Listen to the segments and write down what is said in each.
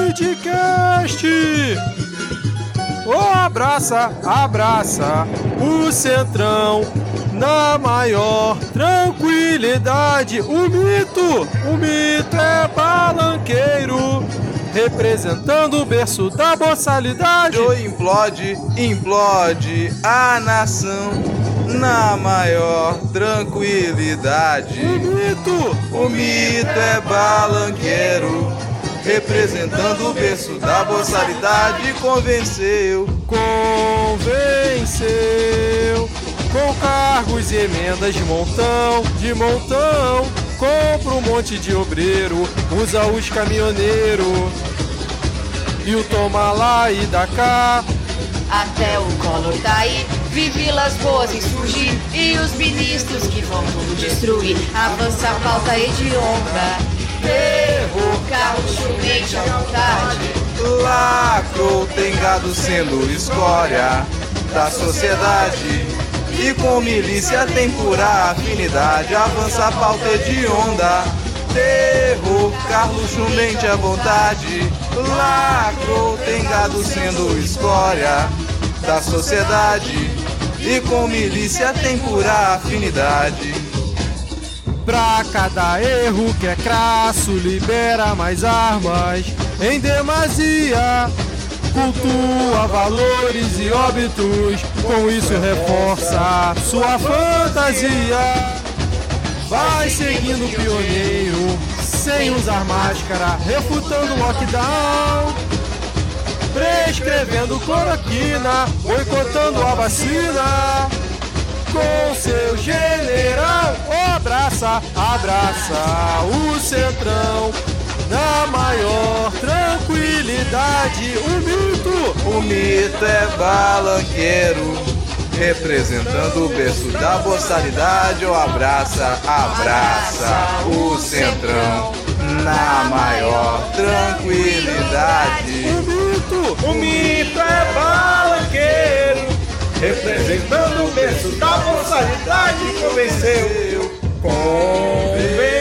Midcast! Oh, abraça, abraça o Centrão na maior tranquilidade. O mito, o mito é balanqueiro, representando o berço da boçalidade. Joe implode, implode a nação na maior tranquilidade. O mito, O mito é balanqueiro, representando o berço da boçalidade. Convenceu, convenceu. Com cargos e emendas de montão, de montão. Compra um monte de obreiro, usa os caminhoneiros. E o toma lá e dá cá. Até o Collor tá aí, vi vilas boas em surgir E os ministros que vão tudo destruir Avança a pauta hedionda Terror, carro, vontade lacro, tem gado sendo escória da sociedade. E com milícia tem pura afinidade, avança a pauta de onda. Terror, Carlos Chumente à vontade. Lacro, tem gado sendo escória da sociedade. E com milícia tem pura afinidade. Pra cada erro que é crasso, libera mais armas em demasia. Cultua valores e óbitos, com isso reforça sua fantasia. Vai seguindo o pioneiro, sem usar máscara, refutando o lockdown. Prescrevendo cloroquina, boicotando a vacina com seu general. Abraça, abraça o centrão. Na maior tranquilidade, o mito, O mito é balanqueiro, representando o berço da boçalidade. Ou abraça, abraça o centrão na maior tranquilidade. o mito, O mito é balanqueiro, representando o berço da boçalidade. Convenceu, convenceu,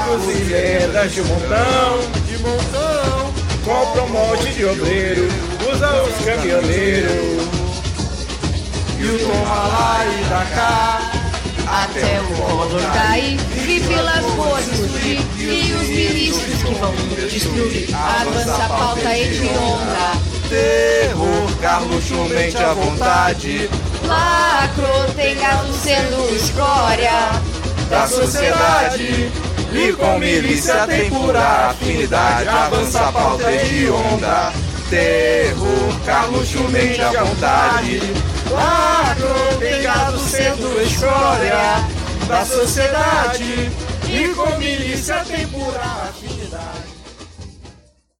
cargos e vendas de montão. de montão. Compra um monte de obreiro, usa os caminhoneiros. E o toma lá e dá cá. Até o Collor vi vilas boas em surgir E os ministros que vão destruir Avança a pauta hedionda Terror, Carlos Chumente à vontade Lacro, tem gado sendo escória da sociedade. Com milícia tem pura afinidade. Avança a pauta de onda. Terror, Carlos Chumente à vontade. Lacro, tem gado sendo escória da sociedade. E com milícia tem pura afinidade.